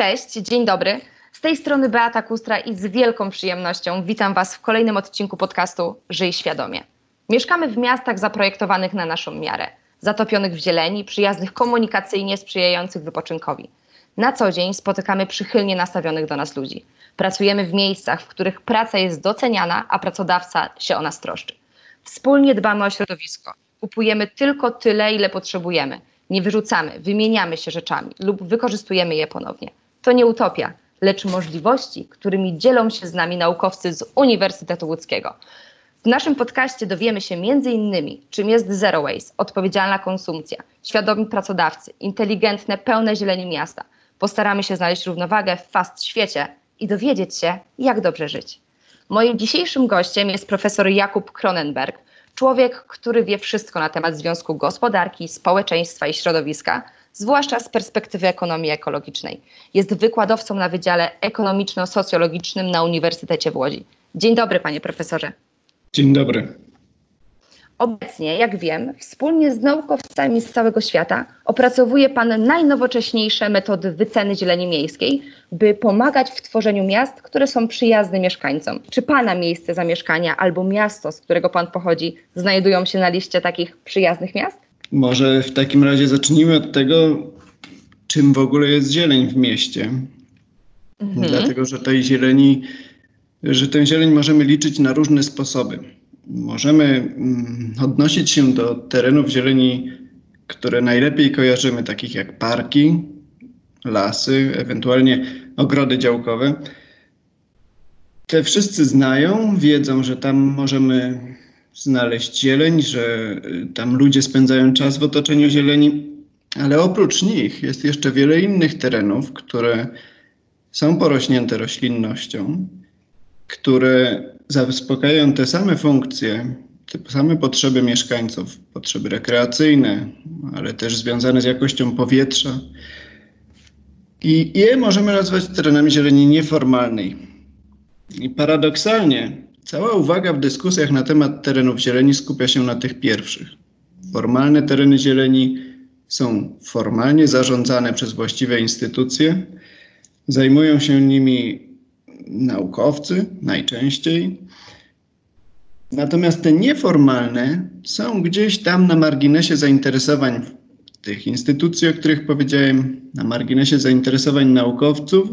Cześć, dzień dobry. Z tej strony Beata Kustra i z wielką przyjemnością witam Was w kolejnym odcinku podcastu Żyj Świadomie. Mieszkamy w miastach zaprojektowanych na naszą miarę, zatopionych w zieleni, przyjaznych komunikacyjnie, sprzyjających wypoczynkowi. Na co dzień spotykamy przychylnie nastawionych do nas ludzi. Pracujemy w miejscach, w których praca jest doceniana, a pracodawca się o nas troszczy. Wspólnie dbamy o środowisko. Kupujemy tylko tyle, ile potrzebujemy. Nie wyrzucamy, wymieniamy się rzeczami lub wykorzystujemy je ponownie. To nie utopia, lecz możliwości, którymi dzielą się z nami naukowcy z Uniwersytetu Łódzkiego. W naszym podcaście dowiemy się m.in. czym jest zero waste, odpowiedzialna konsumpcja, świadomi pracodawcy, inteligentne, pełne zieleni miasta. Postaramy się znaleźć równowagę w fast świecie i dowiedzieć się, jak dobrze żyć. Moim dzisiejszym gościem jest profesor Jakub Kronenberg, człowiek, który wie wszystko na temat związku gospodarki, społeczeństwa i środowiska, zwłaszcza z perspektywy ekonomii ekologicznej. Jest wykładowcą na Wydziale Ekonomiczno-Socjologicznym na Uniwersytecie w Łodzi. Dzień dobry, panie profesorze. Dzień dobry. Obecnie, jak wiem, wspólnie z naukowcami z całego świata opracowuje Pan najnowocześniejsze metody wyceny zieleni miejskiej, by pomagać w tworzeniu miast, które są przyjazne mieszkańcom. Czy Pana miejsce zamieszkania albo miasto, z którego Pan pochodzi, znajdują się na liście takich przyjaznych miast? Może w takim razie zacznijmy od tego, czym w ogóle jest zieleń w mieście. Mhm. Dlatego, że tej zieleni, że tę zieleń możemy liczyć na różne sposoby. Możemy mm, odnosić się do terenów zieleni, które najlepiej kojarzymy, takich jak parki, lasy, ewentualnie ogrody działkowe. Te wszyscy znają, wiedzą, że tam możemy znaleźć zieleń, że y, tam ludzie spędzają czas w otoczeniu zieleni, ale oprócz nich jest jeszcze wiele innych terenów, które są porośnięte roślinnością, które zaspokajają te same funkcje, te same potrzeby mieszkańców, potrzeby rekreacyjne, ale też związane z jakością powietrza. I je możemy nazwać terenami zieleni nieformalnej. I paradoksalnie Cała uwaga w dyskusjach na temat terenów zieleni skupia się na tych pierwszych. Formalne tereny zieleni są formalnie zarządzane przez właściwe instytucje, zajmują się nimi naukowcy najczęściej. Natomiast te nieformalne są gdzieś tam na marginesie zainteresowań tych instytucji, o których powiedziałem, na marginesie zainteresowań naukowców,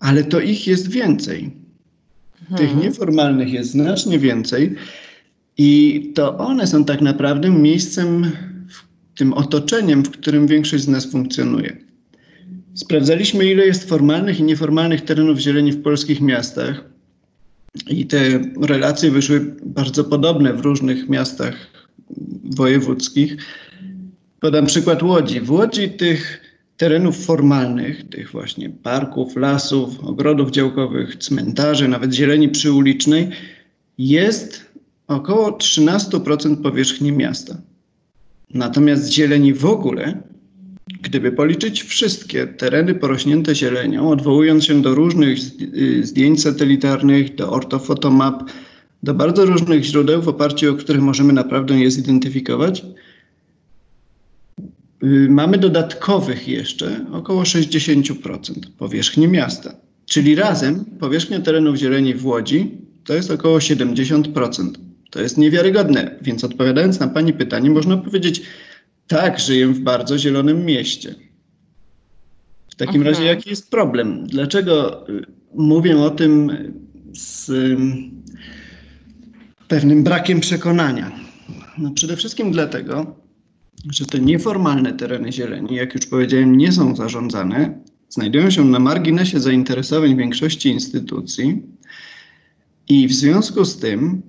ale to ich jest więcej. Tych mhm. nieformalnych jest znacznie więcej i to one są tak naprawdę miejscem, tym otoczeniem, w którym większość z nas funkcjonuje. Sprawdzaliśmy, ile jest formalnych i nieformalnych terenów zieleni w polskich miastach. I te relacje wyszły bardzo podobne w różnych miastach wojewódzkich. Podam przykład Łodzi. W Łodzi tych terenów formalnych, tych właśnie parków, lasów, ogrodów działkowych, cmentarzy, nawet zieleni przyulicznej, jest około 13% powierzchni miasta. Natomiast zieleni w ogóle, gdyby policzyć wszystkie tereny porośnięte zielenią, odwołując się do różnych y, zdjęć satelitarnych, do ortofotomap, do bardzo różnych źródeł, w oparciu o które możemy naprawdę je zidentyfikować, mamy dodatkowych jeszcze około 60% powierzchni miasta. Czyli razem powierzchnia terenów zieleni w Łodzi to jest około 70%. To jest niewiarygodne, więc odpowiadając na Pani pytanie, można powiedzieć, tak, żyję w bardzo zielonym mieście. W takim Aha. razie, jaki jest problem? Dlaczego y, mówię o tym z pewnym brakiem przekonania? No przede wszystkim dlatego, że te nieformalne tereny zieleni, jak już powiedziałem, nie są zarządzane, znajdują się na marginesie zainteresowań większości instytucji i w związku z tym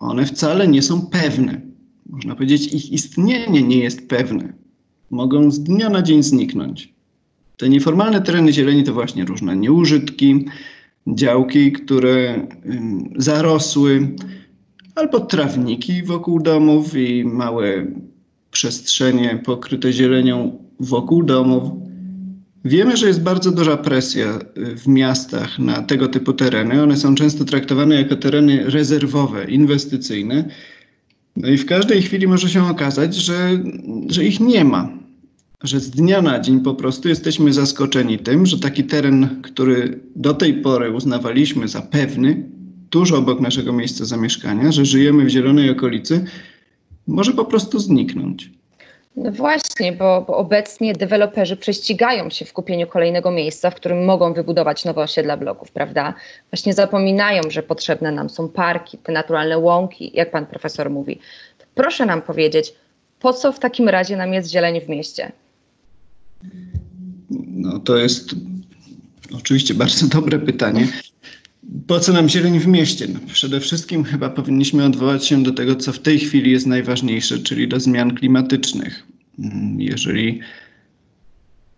one wcale nie są pewne. Można powiedzieć, ich istnienie nie jest pewne. Mogą z dnia na dzień zniknąć. Te nieformalne tereny zieleni to właśnie różne nieużytki, działki, które zarosły, albo trawniki wokół domów i małe przestrzenie pokryte zielenią wokół domów. Wiemy, że jest bardzo duża presja w miastach na tego typu tereny. One są często traktowane jako tereny rezerwowe, inwestycyjne. No i w każdej chwili może się okazać, że, że ich nie ma. że z dnia na dzień po prostu jesteśmy zaskoczeni tym, że taki teren, który do tej pory uznawaliśmy za pewny, tuż obok naszego miejsca zamieszkania, że żyjemy w zielonej okolicy, może po prostu zniknąć. No właśnie, bo, bo, obecnie deweloperzy prześcigają się w kupieniu kolejnego miejsca, w którym mogą wybudować nowe osiedla bloków, prawda? Właśnie zapominają, że potrzebne nam są parki, te naturalne łąki, jak pan profesor mówi. Proszę nam powiedzieć, po co w takim razie nam jest zieleń w mieście? No to jest oczywiście bardzo dobre pytanie. Po co nam zieleń w mieście? No, przede wszystkim chyba powinniśmy odwołać się do tego, co w tej chwili jest najważniejsze, czyli do zmian klimatycznych. Mm, jeżeli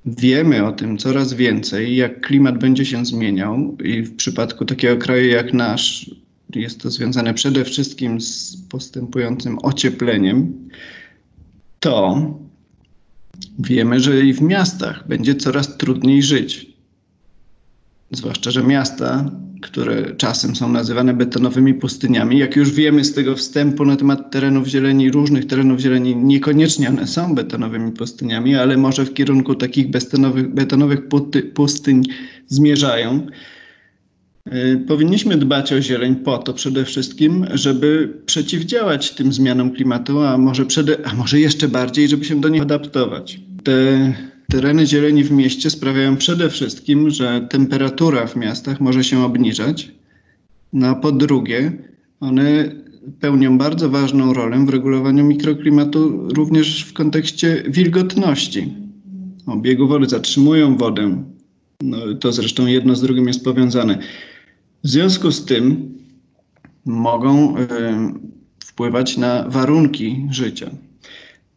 wiemy o tym coraz więcej, jak klimat będzie się zmieniał, i w przypadku takiego kraju jak nasz, jest to związane przede wszystkim z postępującym ociepleniem, to wiemy, że i w miastach będzie coraz trudniej żyć. Zwłaszcza, że miasta które czasem są nazywane betonowymi pustyniami. Jak już wiemy z tego wstępu na temat terenów zieleni, różnych terenów zieleni, niekoniecznie one są betonowymi pustyniami, ale może w kierunku takich betonowych, betonowych pustyń zmierzają. Y, powinniśmy dbać o zieleń po to przede wszystkim, żeby przeciwdziałać tym zmianom klimatu, a może, przede, a może jeszcze bardziej, żeby się do nich adaptować. Te Tereny zieleni w mieście sprawiają przede wszystkim, że temperatura w miastach może się obniżać. No a po drugie, one pełnią bardzo ważną rolę w regulowaniu mikroklimatu również w kontekście wilgotności. Obiegu wody zatrzymują wodę. No, to zresztą jedno z drugim jest powiązane. W związku z tym mogą y, wpływać na warunki życia.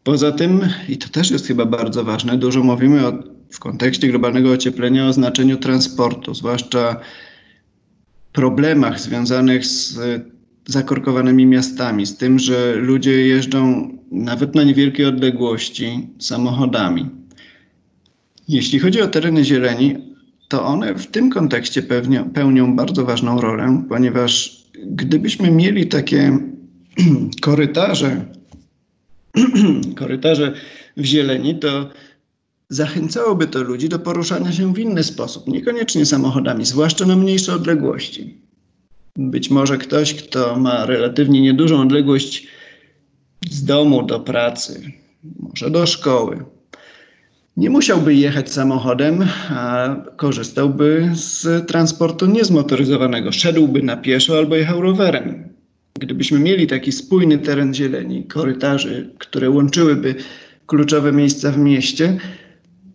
Poza tym, i to też jest chyba bardzo ważne, dużo mówimy o, w kontekście globalnego ocieplenia o znaczeniu transportu, zwłaszcza problemach związanych z zakorkowanymi miastami, z tym, że ludzie jeżdżą nawet na niewielkie odległości samochodami. Jeśli chodzi o tereny zieleni, to one w tym kontekście pełnią, pełnią bardzo ważną rolę, ponieważ gdybyśmy mieli takie korytarze korytarze w zieleni, to zachęcałoby to ludzi do poruszania się w inny sposób, niekoniecznie samochodami, zwłaszcza na mniejsze odległości. Być może ktoś, kto ma relatywnie niedużą odległość z domu do pracy, może do szkoły, nie musiałby jechać samochodem, a korzystałby z transportu niezmotoryzowanego. Szedłby na pieszo albo jechał rowerem. Gdybyśmy mieli taki spójny teren zieleni, korytarzy, które łączyłyby kluczowe miejsca w mieście,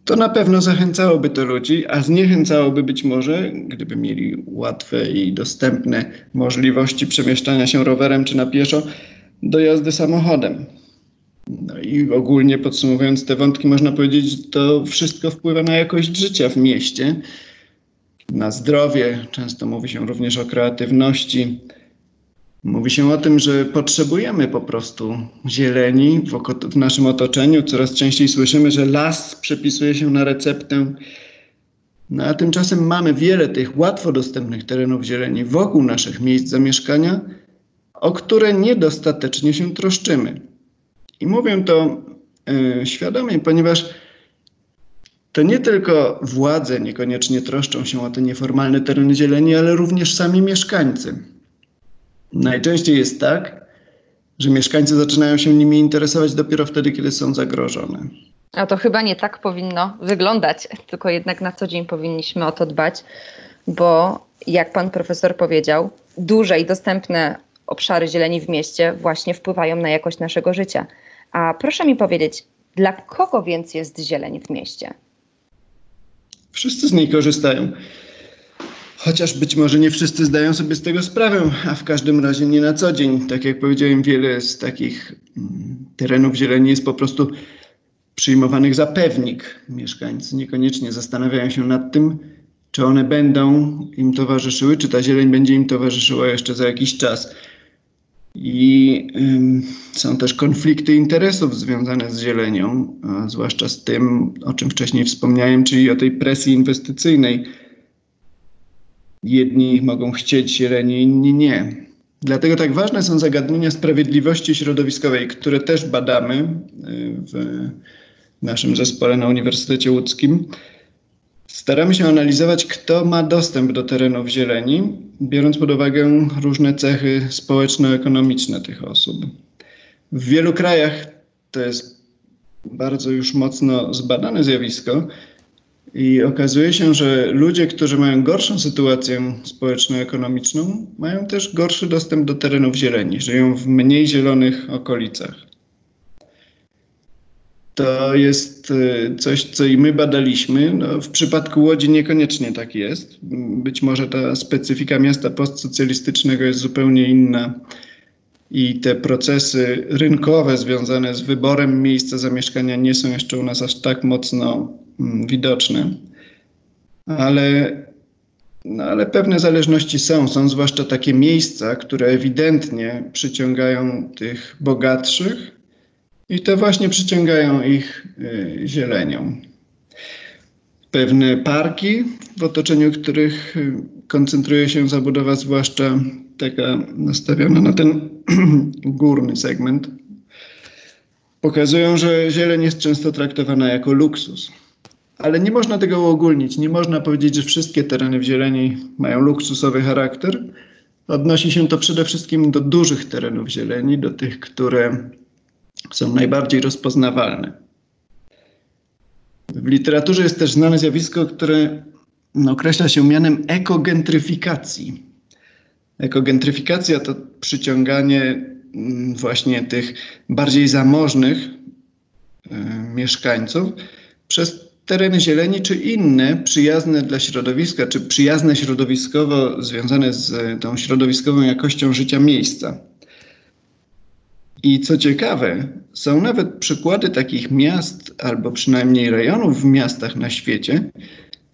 to na pewno zachęcałoby to ludzi, a zniechęcałoby być może, gdyby mieli łatwe i dostępne możliwości przemieszczania się rowerem czy na pieszo, do jazdy samochodem. No i ogólnie podsumowując te wątki, można powiedzieć, że to wszystko wpływa na jakość życia w mieście, na zdrowie. Często mówi się również o kreatywności Mówi się o tym, że potrzebujemy po prostu zieleni w, naszym otoczeniu. Coraz częściej słyszymy, że las przepisuje się na receptę. No a tymczasem mamy wiele tych łatwo dostępnych terenów zieleni wokół naszych miejsc zamieszkania, o które niedostatecznie się troszczymy. I mówię to yy, świadomie, ponieważ to nie tylko władze niekoniecznie troszczą się o te nieformalne tereny zieleni, ale również sami mieszkańcy. Najczęściej jest tak, że mieszkańcy zaczynają się nimi interesować dopiero wtedy, kiedy są zagrożone. A to chyba nie tak powinno wyglądać, tylko jednak na co dzień powinniśmy o to dbać, bo jak pan profesor powiedział, duże i dostępne obszary zieleni w mieście właśnie wpływają na jakość naszego życia. A proszę mi powiedzieć, dla kogo więc jest zieleń w mieście? Wszyscy z niej korzystają. Chociaż być może nie wszyscy zdają sobie z tego sprawę, a w każdym razie nie na co dzień. Tak jak powiedziałem, wiele z takich mm, terenów zieleni jest po prostu przyjmowanych za pewnik. Mieszkańcy niekoniecznie zastanawiają się nad tym, czy one będą im towarzyszyły, czy ta zieleń będzie im towarzyszyła jeszcze za jakiś czas. I ym, są też konflikty interesów związane z zielenią, zwłaszcza z tym, o czym wcześniej wspomniałem, czyli o tej presji inwestycyjnej Jedni mogą chcieć zieleni, inni nie. Dlatego tak ważne są zagadnienia sprawiedliwości środowiskowej, które też badamy y, w w naszym zespole na Uniwersytecie Łódzkim. Staramy się analizować, kto ma dostęp do terenów zieleni, biorąc pod uwagę różne cechy społeczno-ekonomiczne tych osób. W wielu krajach to jest bardzo już mocno zbadane zjawisko i okazuje się, że ludzie, którzy mają gorszą sytuację społeczno-ekonomiczną, mają też gorszy dostęp do terenów zieleni, żyją w mniej zielonych okolicach. To jest y, coś, co i my badaliśmy. No, w przypadku Łodzi niekoniecznie tak jest. Być może ta specyfika miasta postsocjalistycznego jest zupełnie inna i te procesy rynkowe związane z wyborem miejsca zamieszkania nie są jeszcze u nas aż tak mocno mm, widoczne. Ale, no, ale pewne zależności są. Są zwłaszcza takie miejsca, które ewidentnie przyciągają tych bogatszych i to właśnie przyciągają ich y, zielenią. Pewne parki, w otoczeniu których y, koncentruje się zabudowa, zwłaszcza taka nastawiona na ten górny segment, pokazują, że zieleń jest często traktowana jako luksus. Ale nie można tego uogólnić. Nie można powiedzieć, że wszystkie tereny w zieleni mają luksusowy charakter. Odnosi się to przede wszystkim do dużych terenów zieleni, do tych, które są najbardziej rozpoznawalne. W literaturze jest też znane zjawisko, które określa się mianem ekogentryfikacji. Ekogentryfikacja to przyciąganie mm, właśnie tych bardziej zamożnych y, mieszkańców przez tereny zieleni czy inne przyjazne dla środowiska, czy przyjazne środowiskowo związane z tą środowiskową jakością życia miejsca. I co ciekawe, są nawet przykłady takich miast, albo przynajmniej rejonów w miastach na świecie,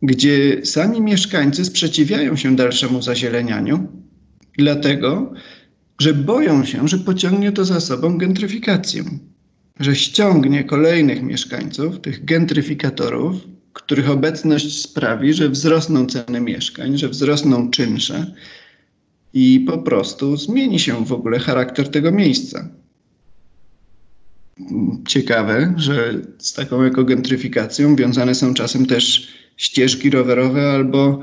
gdzie sami mieszkańcy sprzeciwiają się dalszemu zazielenianiu, dlatego że boją się, że pociągnie to za sobą gentryfikację, że ściągnie kolejnych mieszkańców, tych gentryfikatorów, których obecność sprawi, że wzrosną ceny mieszkań, że wzrosną czynsze i po prostu zmieni się w ogóle charakter tego miejsca ciekawe, że z taką ekogentryfikacją wiązane są czasem też ścieżki rowerowe albo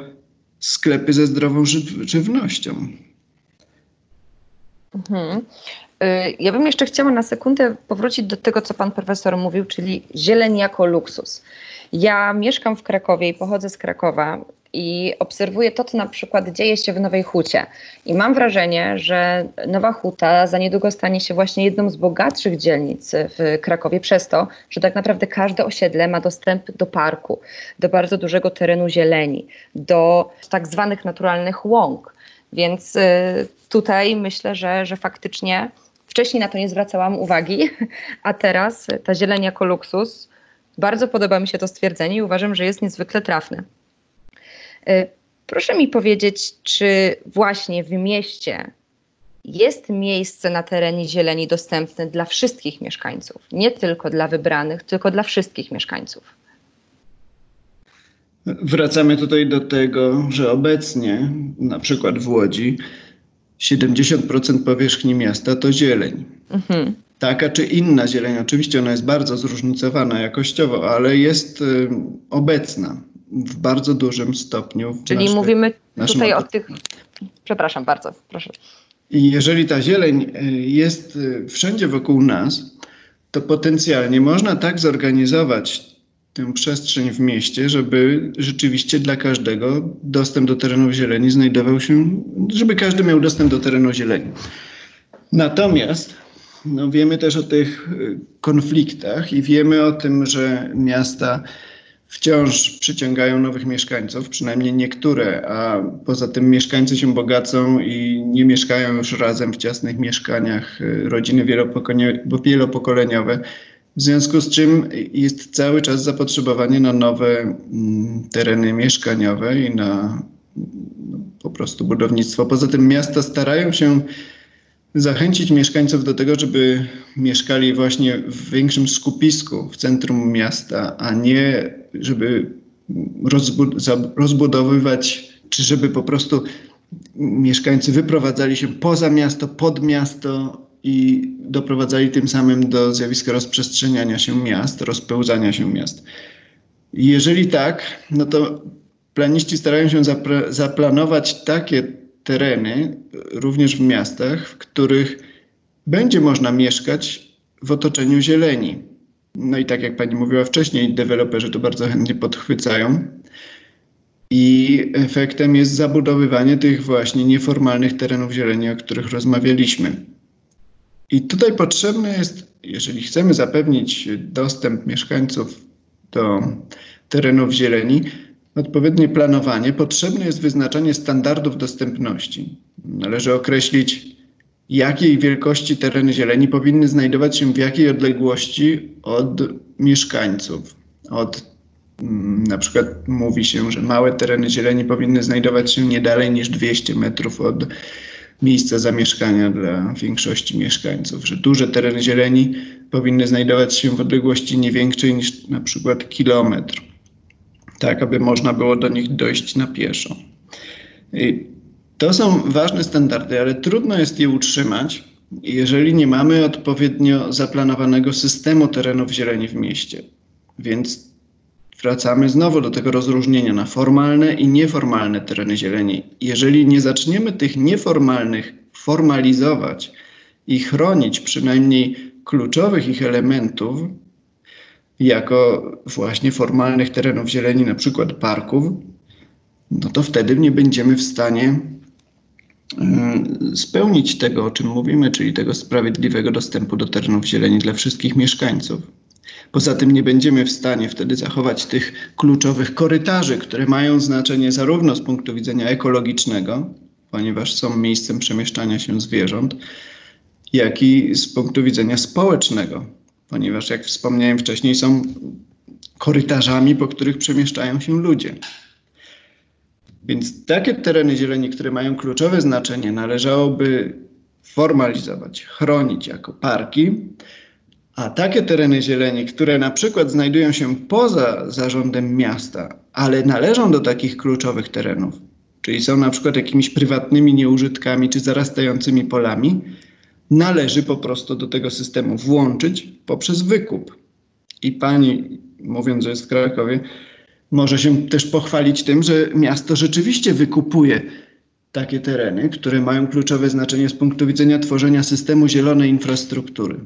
sklepy ze zdrową ży- żywnością. Mhm. Y, ja bym jeszcze chciała na sekundę powrócić do tego, co pan profesor mówił, czyli zieleń jako luksus. Ja mieszkam w Krakowie i pochodzę z Krakowa i obserwuję to, co na przykład dzieje się w Nowej Hucie. I mam wrażenie, że Nowa Huta za niedługo stanie się właśnie jedną z bogatszych dzielnic w Krakowie, przez to, że tak naprawdę każde osiedle ma dostęp do parku, do bardzo dużego terenu zieleni, do tak zwanych naturalnych łąk. Więc y, tutaj myślę, że, że faktycznie wcześniej na to nie zwracałam uwagi, a teraz ta zieleń jako luksus. Bardzo podoba mi się to stwierdzenie i uważam, że jest niezwykle trafne. E, proszę mi powiedzieć, czy właśnie w mieście jest miejsce na terenie zieleni dostępne dla wszystkich mieszkańców, nie tylko dla wybranych, tylko dla wszystkich mieszkańców? Wracamy tutaj do tego, że obecnie, na przykład w Łodzi, 70% powierzchni miasta to zieleń. Mhm. Taka czy inna zieleń, oczywiście ona jest bardzo zróżnicowana jakościowo, ale jest y, obecna w bardzo dużym stopniu. Czyli naszej, mówimy tutaj o tych. Przepraszam bardzo, proszę. I jeżeli ta zieleń y, jest y, wszędzie wokół nas, to potencjalnie można tak zorganizować tę przestrzeń w mieście, żeby rzeczywiście dla każdego dostęp do terenu zieleni znajdował się, żeby każdy miał dostęp do terenu zieleni. Natomiast no, wiemy też o tych y, konfliktach i wiemy o tym, że miasta wciąż przyciągają nowych mieszkańców, przynajmniej niektóre, a poza tym mieszkańcy się bogacą i nie mieszkają już razem w ciasnych mieszkaniach, y, rodziny wielopokoleniowe. W związku z czym jest cały czas zapotrzebowanie na nowe mm, tereny mieszkaniowe i na no, po prostu budownictwo. Poza tym miasta starają się zachęcić mieszkańców do tego, żeby mieszkali właśnie w większym skupisku w centrum miasta, a nie żeby rozbudowywać, czy żeby po prostu mieszkańcy wyprowadzali się poza miasto, pod miasto i doprowadzali tym samym do zjawiska rozprzestrzeniania się miast, rozpełzania się miast. Jeżeli tak, no to planiści starają się zapra- zaplanować takie tereny, również w miastach, w których będzie można mieszkać w otoczeniu zieleni. No i tak jak pani mówiła wcześniej, deweloperzy to bardzo chętnie podchwycają. I efektem jest zabudowywanie tych właśnie nieformalnych terenów zieleni, o których rozmawialiśmy. I tutaj potrzebne jest, jeżeli chcemy zapewnić dostęp mieszkańców do terenów zieleni, odpowiednie planowanie, potrzebne jest wyznaczanie standardów dostępności. Należy określić, jakiej wielkości tereny zieleni powinny znajdować się w jakiej odległości od mieszkańców. Od mm, na przykład mówi się, że małe tereny zieleni powinny znajdować się nie dalej niż 200 metrów od miejsca zamieszkania dla większości mieszkańców, że duże tereny zieleni powinny znajdować się w odległości nie większej niż na przykład kilometr, tak aby można było do nich dojść na pieszo. To są ważne standardy, ale trudno jest je utrzymać, jeżeli nie mamy odpowiednio zaplanowanego systemu terenów zieleni w mieście. Więc wracamy znowu do tego rozróżnienia na formalne i nieformalne tereny zieleni. Jeżeli nie zaczniemy tych nieformalnych formalizować i chronić przynajmniej kluczowych ich elementów, jako właśnie formalnych terenów zieleni, na przykład parków, no to wtedy nie będziemy w stanie y, spełnić tego, o czym mówimy, czyli tego sprawiedliwego dostępu do terenów zieleni dla wszystkich mieszkańców. Poza tym nie będziemy w stanie wtedy zachować tych kluczowych korytarzy, które mają znaczenie zarówno z punktu widzenia ekologicznego, ponieważ są miejscem przemieszczania się zwierząt, jak i z punktu widzenia społecznego, ponieważ jak wspomniałem wcześniej, są korytarzami, po których przemieszczają się ludzie. Więc takie tereny zieleni, które mają kluczowe znaczenie, należałoby formalizować, chronić jako parki, a takie tereny zieleni, które na przykład znajdują się poza zarządem miasta, ale należą do takich kluczowych terenów, czyli są na przykład jakimiś prywatnymi nieużytkami czy zarastającymi polami, należy po prostu do tego systemu włączyć poprzez wykup. I pani, mówiąc, że jest w Krakowie, może się też pochwalić tym, że miasto rzeczywiście wykupuje takie tereny, które mają kluczowe znaczenie z punktu widzenia tworzenia systemu zielonej infrastruktury.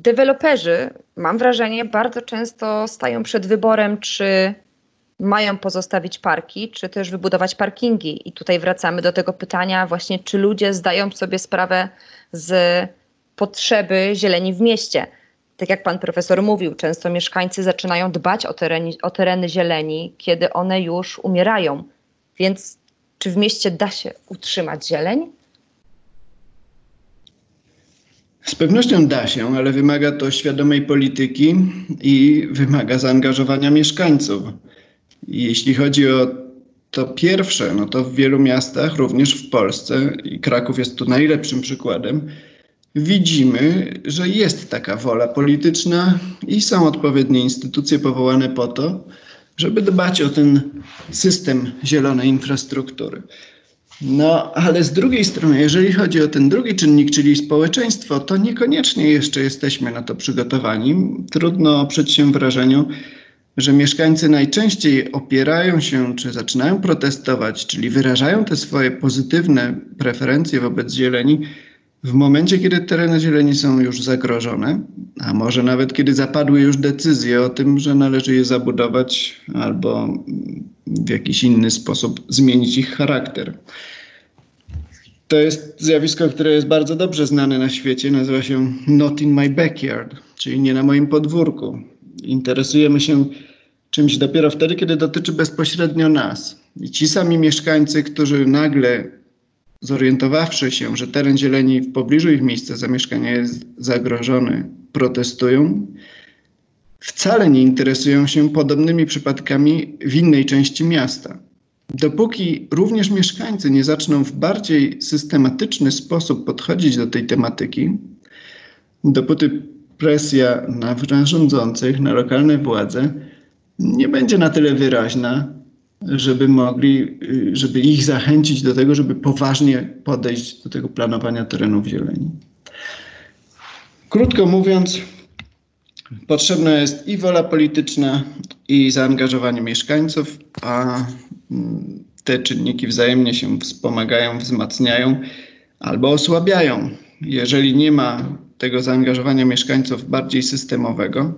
Deweloperzy, mam wrażenie, bardzo często stają przed wyborem, czy mają pozostawić parki, czy też wybudować parkingi. I tutaj wracamy do tego pytania, właśnie, czy ludzie zdają sobie sprawę z potrzeby zieleni w mieście. Tak jak pan profesor mówił, często mieszkańcy zaczynają dbać o tereny, o tereny zieleni, kiedy one już umierają. Więc czy w mieście da się utrzymać zieleń? Z pewnością da się, ale wymaga to świadomej polityki i wymaga zaangażowania mieszkańców. Jeśli chodzi o to pierwsze, no to w wielu miastach, również w Polsce, i Kraków jest tu najlepszym przykładem, widzimy, że jest taka wola polityczna i są odpowiednie instytucje powołane po to, żeby dbać o ten system zielonej infrastruktury. No, ale z drugiej strony, jeżeli chodzi o ten drugi czynnik, czyli społeczeństwo, to niekoniecznie jeszcze jesteśmy na to przygotowani. Trudno oprzeć się wrażeniu, że mieszkańcy najczęściej opierają się, czy zaczynają protestować, czyli wyrażają te swoje pozytywne preferencje wobec zieleni w momencie, kiedy tereny zieleni są już zagrożone, a może nawet kiedy zapadły już decyzje o tym, że należy je zabudować albo w jakiś inny sposób zmienić ich charakter. To jest zjawisko, które jest bardzo dobrze znane na świecie. Nazywa się Not in my backyard, czyli nie na moim podwórku. Interesujemy się czymś dopiero wtedy, kiedy dotyczy bezpośrednio nas. I ci sami mieszkańcy, którzy nagle zorientowawszy się, że teren zieleni w pobliżu ich miejsca zamieszkania jest zagrożony, protestują, wcale nie interesują się podobnymi przypadkami w innej części miasta. Dopóki również mieszkańcy nie zaczną w bardziej systematyczny sposób podchodzić do tej tematyki, dopóty presja na rządzących, na lokalne władze nie będzie na tyle wyraźna, żeby mogli, żeby ich zachęcić do tego, żeby poważnie podejść do tego planowania terenów zieleni. Krótko mówiąc, potrzebna jest i wola polityczna, i zaangażowanie mieszkańców, a mm, te czynniki wzajemnie się wspomagają, wzmacniają albo osłabiają. Jeżeli nie ma tego zaangażowania mieszkańców bardziej systemowego,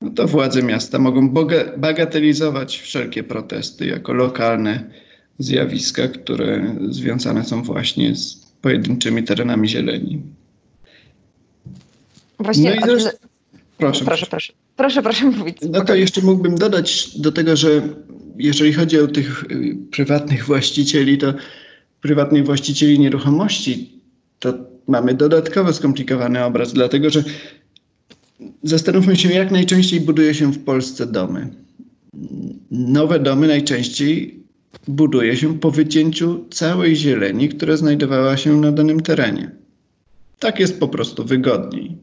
no to władze miasta mogą bagatelizować wszelkie protesty jako lokalne zjawiska, które związane są właśnie z pojedynczymi terenami zieleni. Właśnie, no proszę, proszę, proszę. Proszę, proszę mówić. No to jeszcze mógłbym dodać do tego, że jeżeli chodzi o tych y, prywatnych właścicieli, to prywatnych właścicieli nieruchomości, to mamy dodatkowo skomplikowany obraz, dlatego że zastanówmy się, jak najczęściej buduje się w Polsce domy. Nowe domy najczęściej buduje się po wycięciu całej zieleni, która znajdowała się na danym terenie. Tak jest po prostu wygodniej.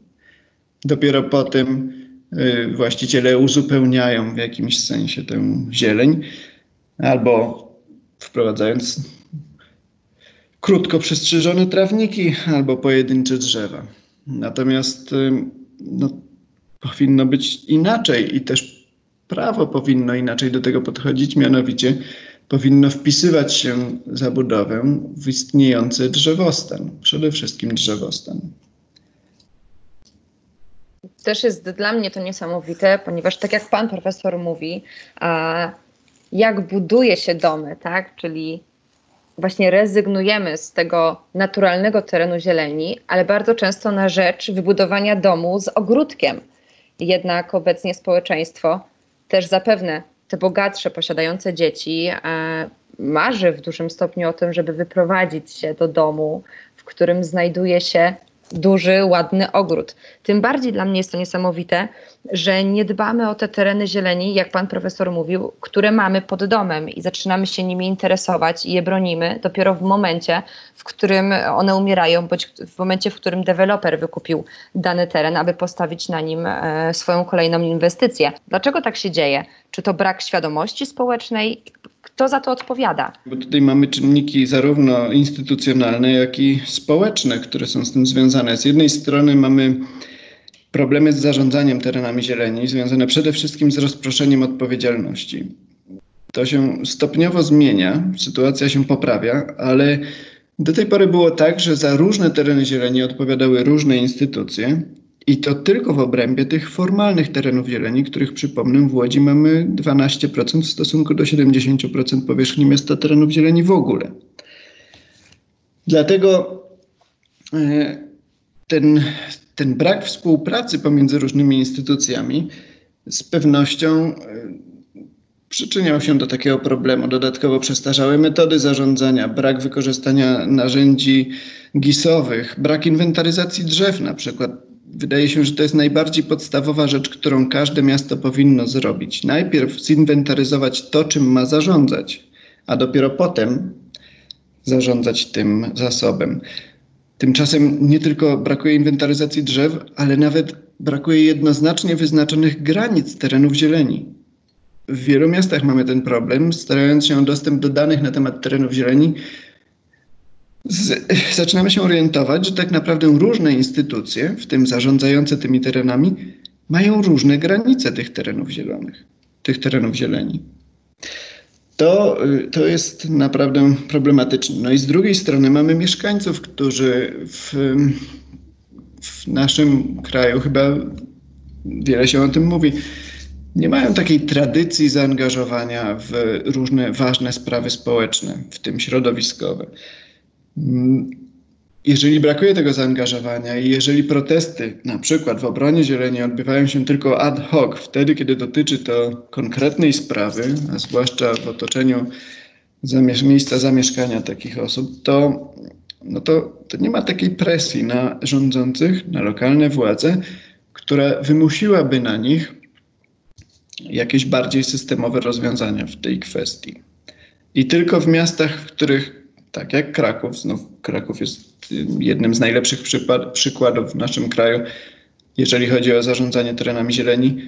Dopiero potem y, właściciele uzupełniają w jakimś sensie tę zieleń albo wprowadzając krótko przestrzyżone trawniki albo pojedyncze drzewa. Natomiast y, no, powinno być inaczej i też prawo powinno inaczej do tego podchodzić, mianowicie powinno wpisywać się zabudowę w istniejący drzewostan, przede wszystkim drzewostan. Też jest dla mnie to niesamowite, ponieważ tak jak pan profesor mówi, jak buduje się domy, tak? Czyli właśnie rezygnujemy z tego naturalnego terenu zieleni, ale bardzo często na rzecz wybudowania domu z ogródkiem. Jednak obecnie społeczeństwo też zapewne te bogatsze, posiadające dzieci, e, marzy w dużym stopniu o tym, żeby wyprowadzić się do domu, w którym znajduje się duży, ładny ogród. Tym bardziej dla mnie jest to niesamowite, że nie dbamy o te tereny zieleni, jak pan profesor mówił, które mamy pod domem i zaczynamy się nimi interesować i je bronimy dopiero w momencie, w którym one umierają, bądź w momencie, w którym deweloper wykupił dany teren, aby postawić na nim e, swoją kolejną inwestycję. Dlaczego tak się dzieje? Czy to brak świadomości społecznej? Kto za to odpowiada? Bo tutaj mamy czynniki zarówno instytucjonalne, jak i społeczne, które są z tym związane. Z jednej strony mamy problemy z zarządzaniem terenami zieleni, związane przede wszystkim z rozproszeniem odpowiedzialności. To się stopniowo zmienia, sytuacja się poprawia, ale do tej pory było tak, że za różne tereny zieleni odpowiadały różne instytucje, i to tylko w obrębie tych formalnych terenów zieleni, których przypomnę w Łodzi mamy 12% w stosunku do 70% powierzchni miasta terenów zieleni w ogóle. Dlatego e, ten, ten brak współpracy pomiędzy różnymi instytucjami z pewnością e, przyczyniał się do takiego problemu. Dodatkowo przestarzałe metody zarządzania, brak wykorzystania narzędzi gisowych, brak inwentaryzacji drzew na przykład wydaje się, że to jest najbardziej podstawowa rzecz, którą każde miasto powinno zrobić. Najpierw zinwentaryzować to, czym ma zarządzać, a dopiero potem zarządzać tym zasobem. Tymczasem nie tylko brakuje inwentaryzacji drzew, ale nawet brakuje jednoznacznie wyznaczonych granic terenów zieleni. W wielu miastach mamy ten problem, starając się o dostęp do danych na temat terenów zieleni, z, zaczynamy się orientować, że tak naprawdę różne instytucje, w tym zarządzające tymi terenami, mają różne granice tych terenów zielonych, tych terenów zieleni. To, y, to jest naprawdę problematyczne. No i z drugiej strony mamy mieszkańców, którzy w, w naszym kraju chyba wiele się o tym mówi. Nie mają takiej tradycji zaangażowania w różne ważne sprawy społeczne, w tym środowiskowe. Mm, jeżeli brakuje tego zaangażowania i jeżeli protesty, na przykład w obronie zieleni, odbywają się tylko ad hoc, wtedy, kiedy dotyczy to konkretnej sprawy, a zwłaszcza w otoczeniu zamiesz miejsca zamieszkania takich osób, to, no to, to nie ma takiej presji na rządzących, na lokalne władze, która wymusiłaby na nich jakieś bardziej systemowe rozwiązania w tej kwestii. I tylko w miastach, w których tak jak Kraków. Znów Kraków jest jednym z najlepszych przykładów w naszym kraju, jeżeli chodzi o zarządzanie terenami zieleni.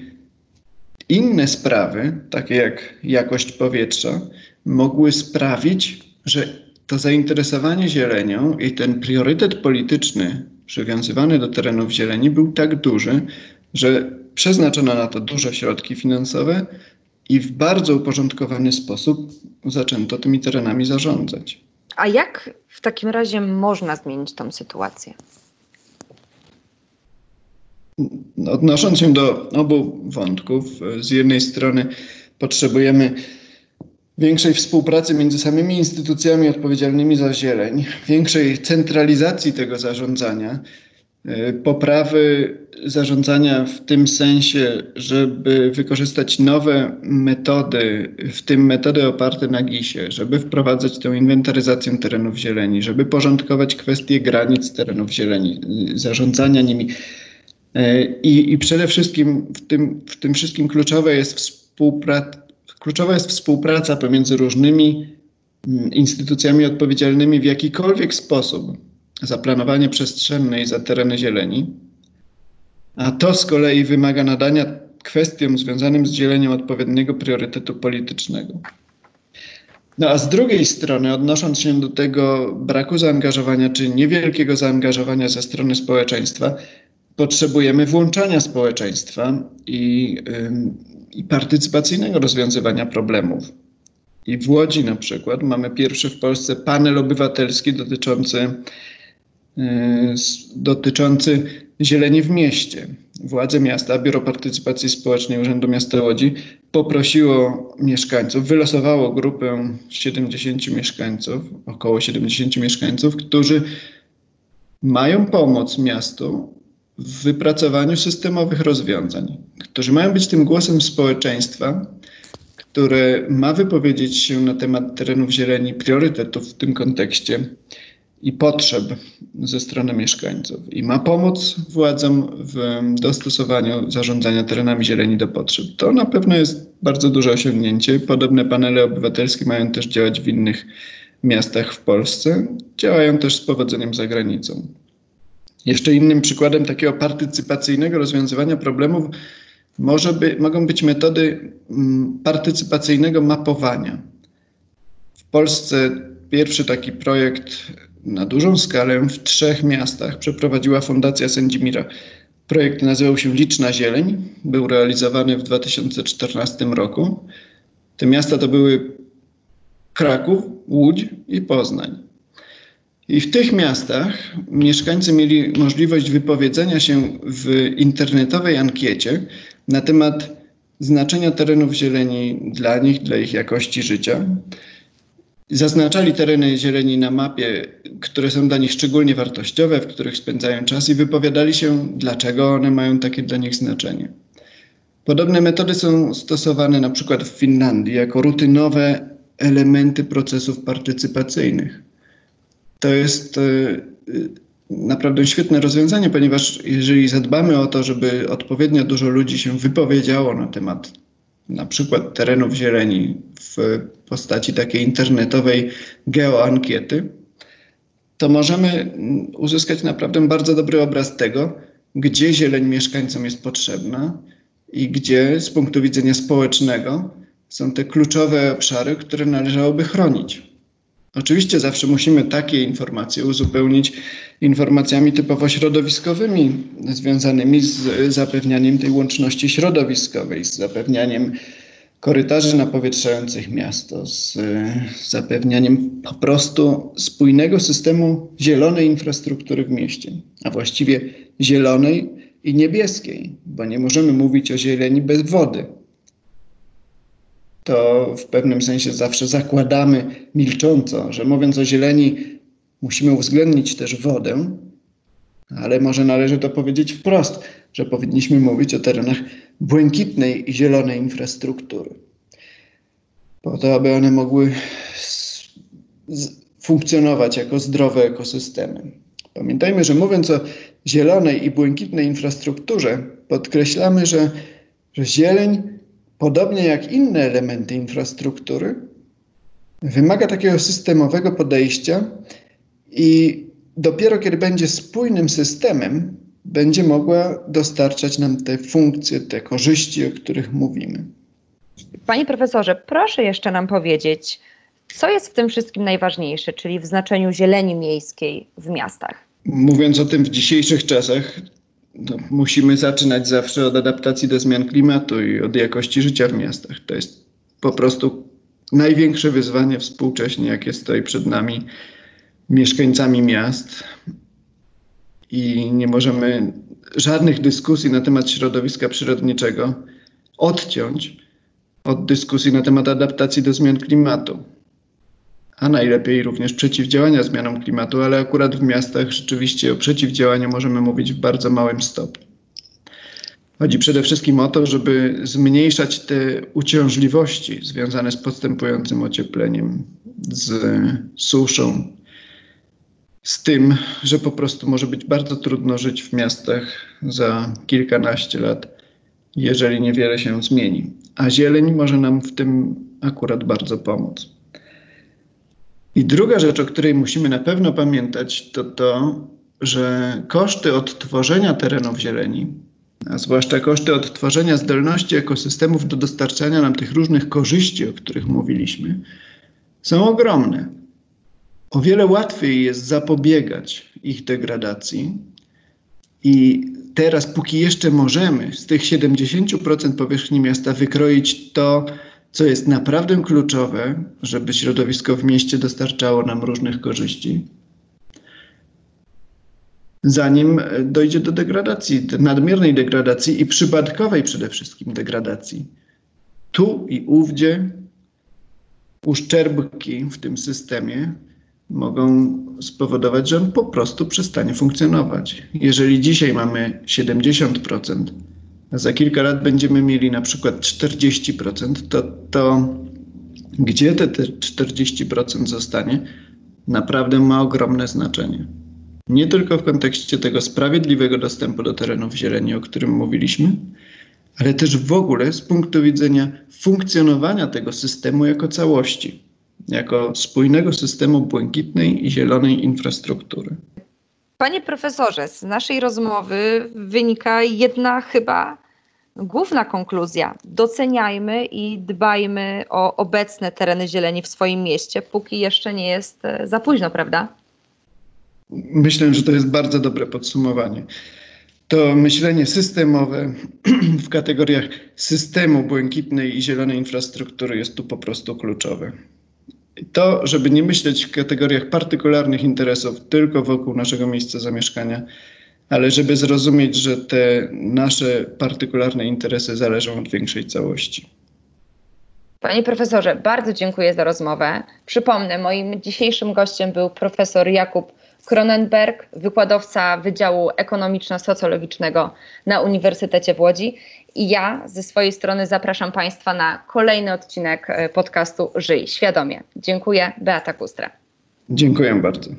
Inne sprawy, takie jak jakość powietrza, mogły sprawić, że to zainteresowanie zielenią i ten priorytet polityczny przywiązywany do terenów zieleni był tak duży, że przeznaczono na to duże środki finansowe i w bardzo uporządkowany sposób zaczęto tymi terenami zarządzać. A jak w takim razie można zmienić tą sytuację? Odnosząc się do obu wątków, z jednej strony potrzebujemy większej współpracy między samymi instytucjami odpowiedzialnymi za zieleń, większej centralizacji tego zarządzania, poprawy zarządzania w tym sensie, żeby wykorzystać nowe metody, w tym metody oparte na GIS-ie, żeby wprowadzać tę inwentaryzację terenów zieleni, żeby porządkować kwestie granic terenów zieleni, zarządzania nimi. E, I, i przede wszystkim w tym, w tym wszystkim kluczowe jest współpraca Kluczowa jest współpraca pomiędzy różnymi mm, instytucjami odpowiedzialnymi w jakikolwiek sposób za planowanie przestrzenne i za tereny zieleni, a to z kolei wymaga nadania kwestiom związanym z dzieleniem odpowiedniego priorytetu politycznego. No a z drugiej strony, odnosząc się do tego braku zaangażowania czy niewielkiego zaangażowania ze strony społeczeństwa, potrzebujemy włączania społeczeństwa i i partycypacyjnego rozwiązywania problemów. I w Łodzi na przykład mamy pierwszy w Polsce panel obywatelski dotyczący, dotyczący zieleni w mieście. Władze miasta, Biuro Partycypacji Społecznej Urzędu Miasta Łodzi poprosiło mieszkańców, wylosowało grupę 70 mieszkańców, około 70 mieszkańców, którzy mają pomóc miastu w wypracowaniu systemowych rozwiązań, którzy mają być tym głosem społeczeństwa, które ma wypowiedzieć się na temat terenów zieleni, priorytetów w tym kontekście i potrzeb ze strony mieszkańców i ma pomóc władzom w dostosowaniu zarządzania terenami zieleni do potrzeb. To na pewno jest bardzo duże osiągnięcie. Podobne panele obywatelskie mają też działać w innych miastach w Polsce. Działają też z powodzeniem za granicą. Jeszcze innym przykładem takiego partycypacyjnego rozwiązywania problemów może by, mogą być metody mm, partycypacyjnego mapowania. W Polsce pierwszy taki projekt na dużą skalę w trzech miastach przeprowadziła Fundacja Sędzimira. Projekt nazywał się Liczna Zieleń, był realizowany w 2014 roku. Te miasta to były Kraków, Łódź i Poznań. I w tych miastach mieszkańcy mieli możliwość wypowiedzenia się w internetowej ankiecie na temat znaczenia terenów zieleni dla nich, dla ich jakości życia. Zaznaczali tereny zieleni na mapie, które są dla nich szczególnie wartościowe, w których spędzają czas i wypowiadali się, dlaczego one mają takie dla nich znaczenie. Podobne metody są stosowane na przykład w Finlandii jako rutynowe elementy procesów partycypacyjnych. To jest e, naprawdę świetne rozwiązanie, ponieważ jeżeli zadbamy o to, żeby odpowiednio dużo ludzi się wypowiedziało na temat na przykład terenów zieleni w postaci takiej internetowej geoankiety, to możemy uzyskać naprawdę bardzo dobry obraz tego, gdzie zieleń mieszkańcom jest potrzebna i gdzie z punktu widzenia społecznego są te kluczowe obszary, które należałoby chronić. Oczywiście zawsze musimy takie informacje uzupełnić informacjami typowo środowiskowymi, związanymi z zapewnianiem tej łączności środowiskowej, z zapewnianiem korytarzy napowietrzających miasto, z zapewnianiem po prostu spójnego systemu zielonej infrastruktury w mieście, a właściwie zielonej i niebieskiej, bo nie możemy mówić o zieleni bez wody. To w pewnym sensie zawsze zakładamy milcząco, że mówiąc o zieleni, musimy uwzględnić też wodę, ale może należy to powiedzieć wprost, że powinniśmy mówić o terenach błękitnej i zielonej infrastruktury, po to, aby one mogły funkcjonować jako zdrowe ekosystemy. Pamiętajmy, że mówiąc o zielonej i błękitnej infrastrukturze, podkreślamy, że, że zieleń podobnie jak inne elementy infrastruktury, wymaga takiego systemowego podejścia i dopiero kiedy będzie spójnym systemem, będzie mogła dostarczać nam te funkcje, te korzyści, o których mówimy. Panie profesorze, proszę jeszcze nam powiedzieć, co jest w tym wszystkim najważniejsze, czyli w znaczeniu zieleni miejskiej w miastach? mówiąc o tym w dzisiejszych czasach, no, musimy zaczynać zawsze od adaptacji do zmian klimatu i od jakości życia w miastach. To jest po prostu największe wyzwanie współcześnie, jakie stoi przed nami, mieszkańcami miast. I nie możemy żadnych dyskusji na temat środowiska przyrodniczego odciąć od dyskusji na temat adaptacji do zmian klimatu a najlepiej również przeciwdziałania zmianom klimatu, ale akurat w miastach rzeczywiście o przeciwdziałaniu możemy mówić w bardzo małym stopniu. Chodzi przede wszystkim o to, żeby zmniejszać te uciążliwości związane z postępującym ociepleniem, z suszą, z tym, że po prostu może być bardzo trudno żyć w miastach za kilkanaście lat, jeżeli niewiele się zmieni. A zieleń może nam w tym akurat bardzo pomóc. I druga rzecz, o której musimy na pewno pamiętać, to to, że koszty odtworzenia terenów zieleni, a zwłaszcza koszty odtworzenia zdolności ekosystemów do dostarczania nam tych różnych korzyści, o których mówiliśmy, są ogromne. O wiele łatwiej jest zapobiegać ich degradacji. I teraz, póki jeszcze możemy z tych 70% powierzchni miasta wykroić to, co jest naprawdę kluczowe, żeby środowisko w mieście dostarczało nam różnych korzyści, zanim dojdzie do degradacji, nadmiernej degradacji i przypadkowej przede wszystkim degradacji. Tu i ówdzie uszczerbki w tym systemie mogą spowodować, że on po prostu przestanie funkcjonować. Jeżeli dzisiaj mamy 70%, za kilka lat będziemy mieli na przykład 40%, to, to gdzie te, te 40% zostanie, naprawdę ma ogromne znaczenie. Nie tylko w kontekście tego sprawiedliwego dostępu do terenów zieleni, o którym mówiliśmy, ale też w ogóle z punktu widzenia funkcjonowania tego systemu jako całości, jako spójnego systemu błękitnej i zielonej infrastruktury. Panie profesorze, z naszej rozmowy wynika jedna chyba główna konkluzja. Doceniajmy i dbajmy o obecne tereny zieleni w swoim mieście, póki jeszcze nie jest e, za późno, prawda? Myślę, że to jest bardzo dobre podsumowanie. To myślenie systemowe w kategoriach systemu błękitnej i zielonej infrastruktury jest tu po prostu kluczowe to, żeby nie myśleć w kategoriach partykularnych interesów tylko wokół naszego miejsca zamieszkania, ale żeby zrozumieć, że te nasze partykularne interesy zależą od większej całości. Panie profesorze, bardzo dziękuję za rozmowę. Przypomnę, moim dzisiejszym gościem był profesor Jakub Kronenberg, wykładowca Wydziału Ekonomiczno-Socjologicznego na Uniwersytecie w Łodzi. I ja ze swojej strony zapraszam Państwa na kolejny odcinek e, podcastu Żyj Świadomie. Dziękuję, Beata Kustra. Dziękuję bardzo.